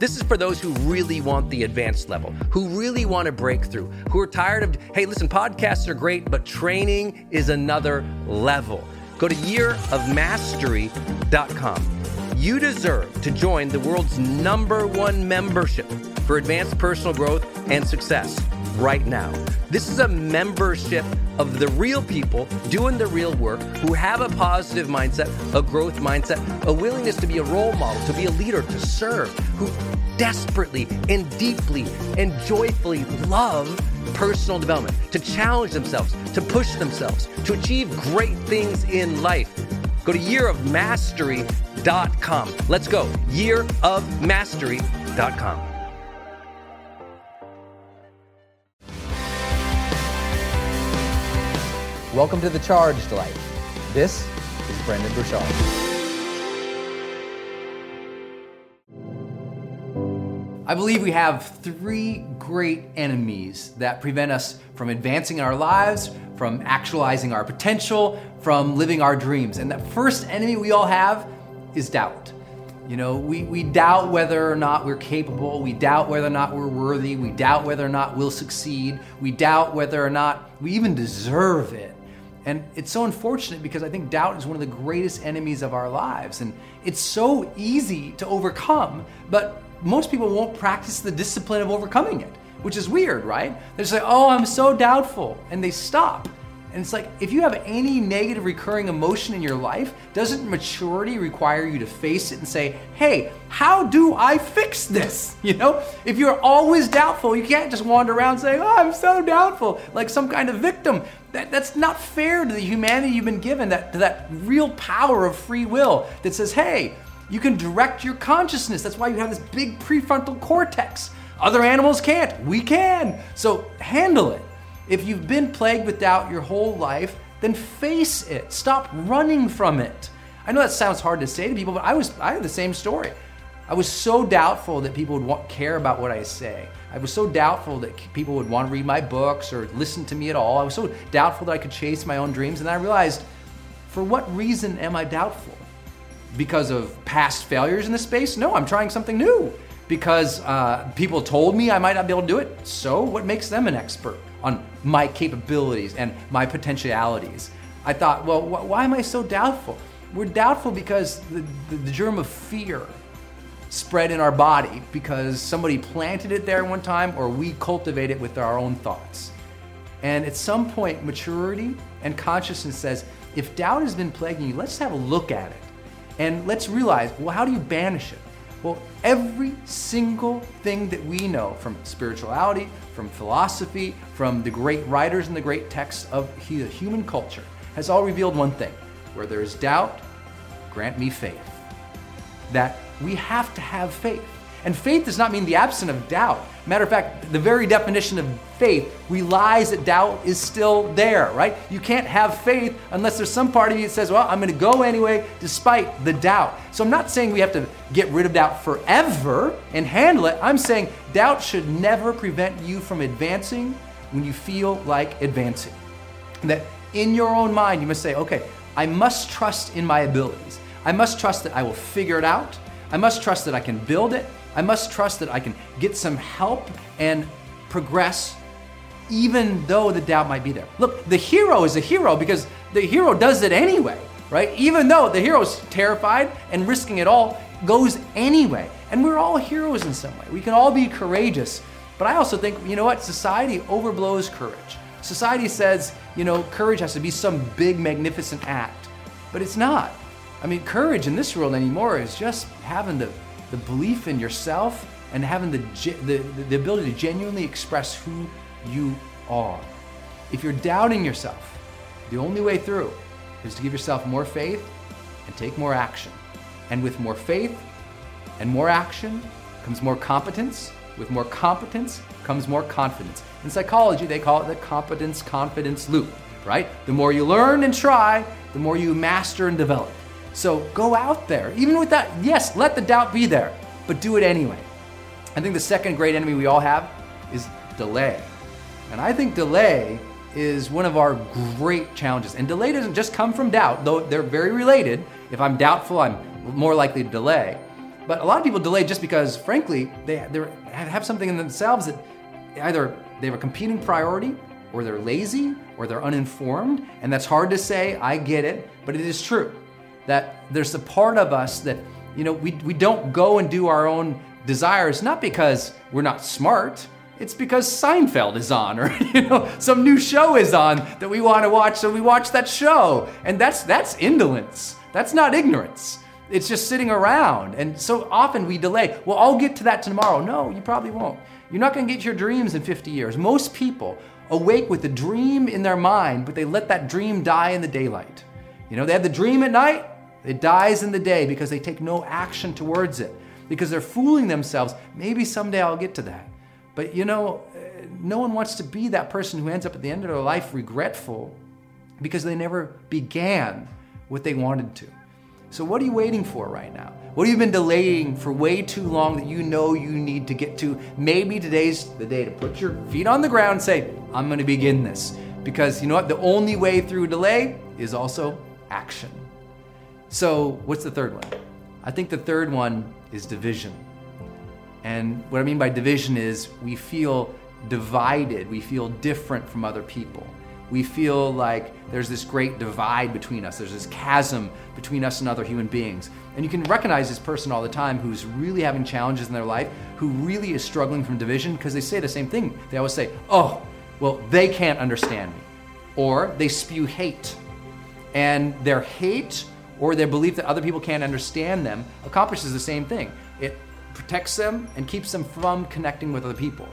This is for those who really want the advanced level, who really want a breakthrough, who are tired of, hey, listen, podcasts are great, but training is another level. Go to yearofmastery.com. You deserve to join the world's number one membership for advanced personal growth and success right now. This is a membership of the real people doing the real work who have a positive mindset, a growth mindset, a willingness to be a role model, to be a leader, to serve, who desperately and deeply and joyfully love personal development, to challenge themselves, to push themselves, to achieve great things in life. Go to yearofmastery.com. Let's go. Year of Yearofmastery.com. Welcome to the Charged Life. This is Brendon Burchard. I believe we have three great enemies that prevent us from advancing in our lives, from actualizing our potential, from living our dreams. And that first enemy we all have is doubt. You know, we, we doubt whether or not we're capable. We doubt whether or not we're worthy. We doubt whether or not we'll succeed. We doubt whether or not we even deserve it. And it's so unfortunate because I think doubt is one of the greatest enemies of our lives. And it's so easy to overcome, but most people won't practice the discipline of overcoming it, which is weird, right? They say, oh, I'm so doubtful, and they stop. And it's like, if you have any negative recurring emotion in your life, doesn't maturity require you to face it and say, hey, how do I fix this? You know, if you're always doubtful, you can't just wander around saying, oh, I'm so doubtful, like some kind of victim. That, that's not fair to the humanity you've been given, that, to that real power of free will that says, hey, you can direct your consciousness. That's why you have this big prefrontal cortex. Other animals can't. We can. So handle it. If you've been plagued with doubt your whole life, then face it. Stop running from it. I know that sounds hard to say to people, but I was I had the same story. I was so doubtful that people would want, care about what I say. I was so doubtful that people would want to read my books or listen to me at all. I was so doubtful that I could chase my own dreams. And I realized, for what reason am I doubtful? Because of past failures in this space? No, I'm trying something new. Because uh, people told me I might not be able to do it. So, what makes them an expert on my capabilities and my potentialities? I thought, well, wh- why am I so doubtful? We're doubtful because the, the, the germ of fear spread in our body because somebody planted it there one time or we cultivate it with our own thoughts. And at some point, maturity and consciousness says, if doubt has been plaguing you, let's have a look at it. And let's realize, well, how do you banish it? Well, every single thing that we know from spirituality, from philosophy, from the great writers and the great texts of human culture has all revealed one thing. Where there is doubt, grant me faith. That we have to have faith. And faith does not mean the absence of doubt. Matter of fact, the very definition of faith relies that doubt is still there, right? You can't have faith unless there's some part of you that says, well, I'm going to go anyway despite the doubt. So I'm not saying we have to get rid of doubt forever and handle it. I'm saying doubt should never prevent you from advancing when you feel like advancing. That in your own mind, you must say, okay, I must trust in my abilities. I must trust that I will figure it out. I must trust that I can build it. I must trust that I can get some help and progress even though the doubt might be there. Look, the hero is a hero because the hero does it anyway, right? Even though the hero's terrified and risking it all, goes anyway. And we're all heroes in some way. We can all be courageous. But I also think, you know what? Society overblows courage. Society says, you know, courage has to be some big, magnificent act. But it's not. I mean, courage in this world anymore is just having the, the belief in yourself and having the, the, the ability to genuinely express who you are. If you're doubting yourself, the only way through is to give yourself more faith and take more action. And with more faith and more action comes more competence. With more competence comes more confidence. In psychology, they call it the competence confidence loop, right? The more you learn and try, the more you master and develop. So go out there, even with that, yes, let the doubt be there, but do it anyway. I think the second great enemy we all have is delay. And I think delay is one of our great challenges. And delay doesn't just come from doubt, though they're very related. If I'm doubtful, I'm more likely to delay. But a lot of people delay just because, frankly, they have something in themselves that either they have a competing priority, or they're lazy, or they're uninformed. And that's hard to say, I get it, but it is true that there's a part of us that, you know, we, we don't go and do our own desires, not because we're not smart, it's because Seinfeld is on, or you know, some new show is on that we want to watch, so we watch that show. And that's that's indolence. That's not ignorance. It's just sitting around. And so often we delay. Well, I'll get to that tomorrow. No, you probably won't. You're not going to get your dreams in 50 years. Most people awake with a dream in their mind, but they let that dream die in the daylight. You know, they have the dream at night, it dies in the day because they take no action towards it, because they're fooling themselves. Maybe someday I'll get to that. But you know, uh, no one wants to be that person who ends up at the end of their life regretful because they never began what they wanted to. So, what are you waiting for right now? What have you been delaying for way too long that you know you need to get to? Maybe today's the day to put your feet on the ground and say, I'm going to begin this. Because you know what? The only way through delay is also action. So, what's the third one? I think the third one is division. And what I mean by division is we feel divided, we feel different from other people. We feel like there's this great divide between us, there's this chasm between us and other human beings. And you can recognize this person all the time who's really having challenges in their life, who really is struggling from division because they say the same thing. They always say, Oh, well, they can't understand me. Or they spew hate. And their hate or their belief that other people can't understand them accomplishes the same thing. It protects them and keeps them from connecting with other people.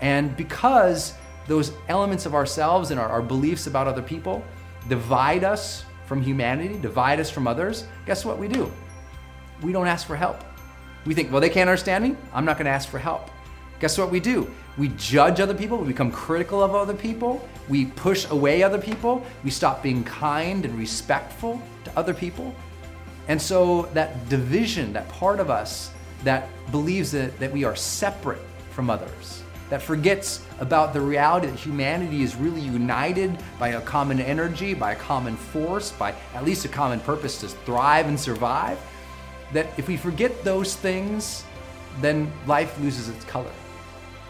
And because those elements of ourselves and our, our, beliefs about other people divide us from humanity, divide us from others, guess what we do? We don't ask for help. We think, well, they can't understand me, I'm not gonna ask for help. Guess what we do? We judge other people, we become critical of other people, we push away other people, we stop being kind and respectful to other people. And so that division, that part of us that believes that, that we are separate from others, that forgets about the reality that humanity is really united by a common energy, by a common force, by at least a common purpose to thrive and survive, that if we forget those things, then life loses its color.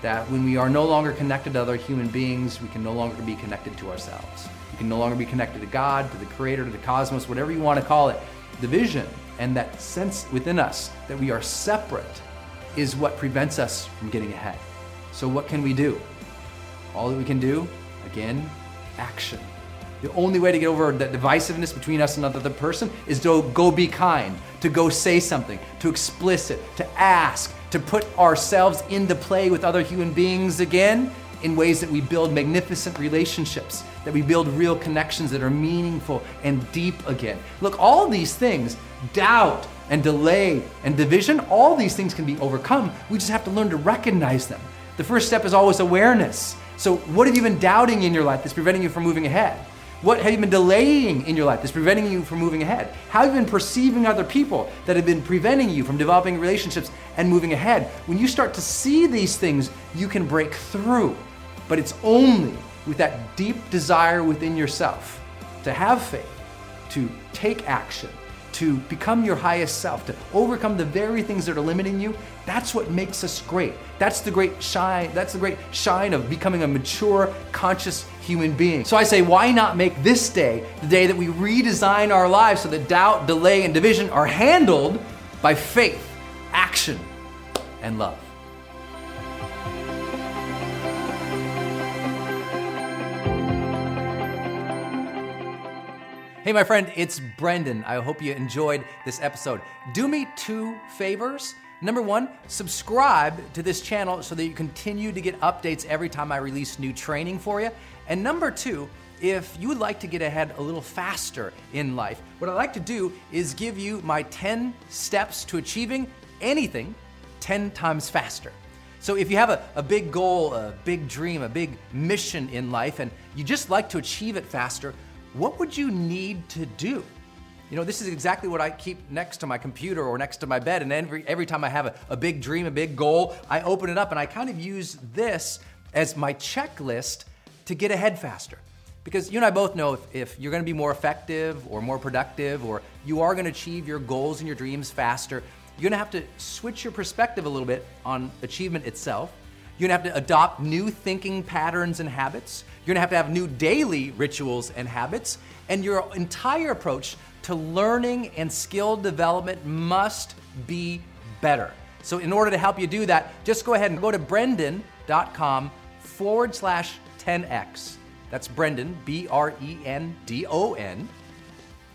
That when we are no longer connected to other human beings, we can no longer be connected to ourselves. We can no longer be connected to God, to the Creator, to the cosmos, whatever you want to call it. The vision and that sense within us that we are separate is what prevents us from getting ahead. So, what can we do? All that we can do, again, action. The only way to get over that divisiveness between us and another person is to go be kind, to go say something, to explicit, to ask, to put ourselves into play with other human beings again in ways that we build magnificent relationships, that we build real connections that are meaningful and deep again. Look, all these things, doubt and delay and division, all these things can be overcome. We just have to learn to recognize them. The first step is always awareness. So, what have you been doubting in your life that's preventing you from moving ahead? What have you been delaying in your life that's preventing you from moving ahead? How have you been perceiving other people that have been preventing you from developing relationships and moving ahead? When you start to see these things, you can break through. But it's only with that deep desire within yourself to have faith, to take action, to become your highest self, to overcome the very things that are limiting you, that's what makes us great. That's the great shine, that's the great shine of becoming a mature, conscious human being. So I say, why not make this day the day that we redesign our lives so that doubt, delay, and division are handled by faith, action, and love? Hey, my friend, it's Brendon. I hope you enjoyed this episode. Do me two favors. Number one, subscribe to this channel so that you continue to get updates every time I release new training for you. And number two, if you would like to get ahead a little faster in life, what I'd like to do is give you my 10 steps to achieving anything 10 times faster. So if you have a, a big goal, a big dream, a big mission in life, and you just like to achieve it faster, what would you need to do? You know, this is exactly what I keep next to my computer or next to my bed. And every, every time I have a, a big dream, a big goal, I open it up and I kind of use this as my checklist to get ahead faster. Because you and I both know if, if you're gonna be more effective or more productive or you are gonna achieve your goals and your dreams faster, you're gonna have to switch your perspective a little bit on achievement itself. You're gonna have to adopt new thinking patterns and habits. You're gonna have to have new daily rituals and habits. And your entire approach to learning and skill development must be better. So, in order to help you do that, just go ahead and go to brendon.com forward slash 10x. That's Brendon, B R E N D O N,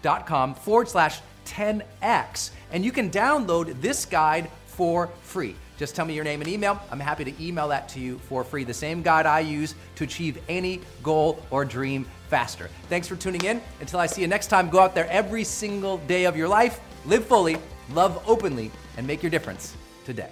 dot com forward slash 10x. And you can download this guide for free. Just tell me your name and email. I'm happy to email that to you for free. The same guide I use to achieve any goal or dream faster. Thanks for tuning in. Until I see you next time, go out there every single day of your life, live fully, love openly, and make your difference today.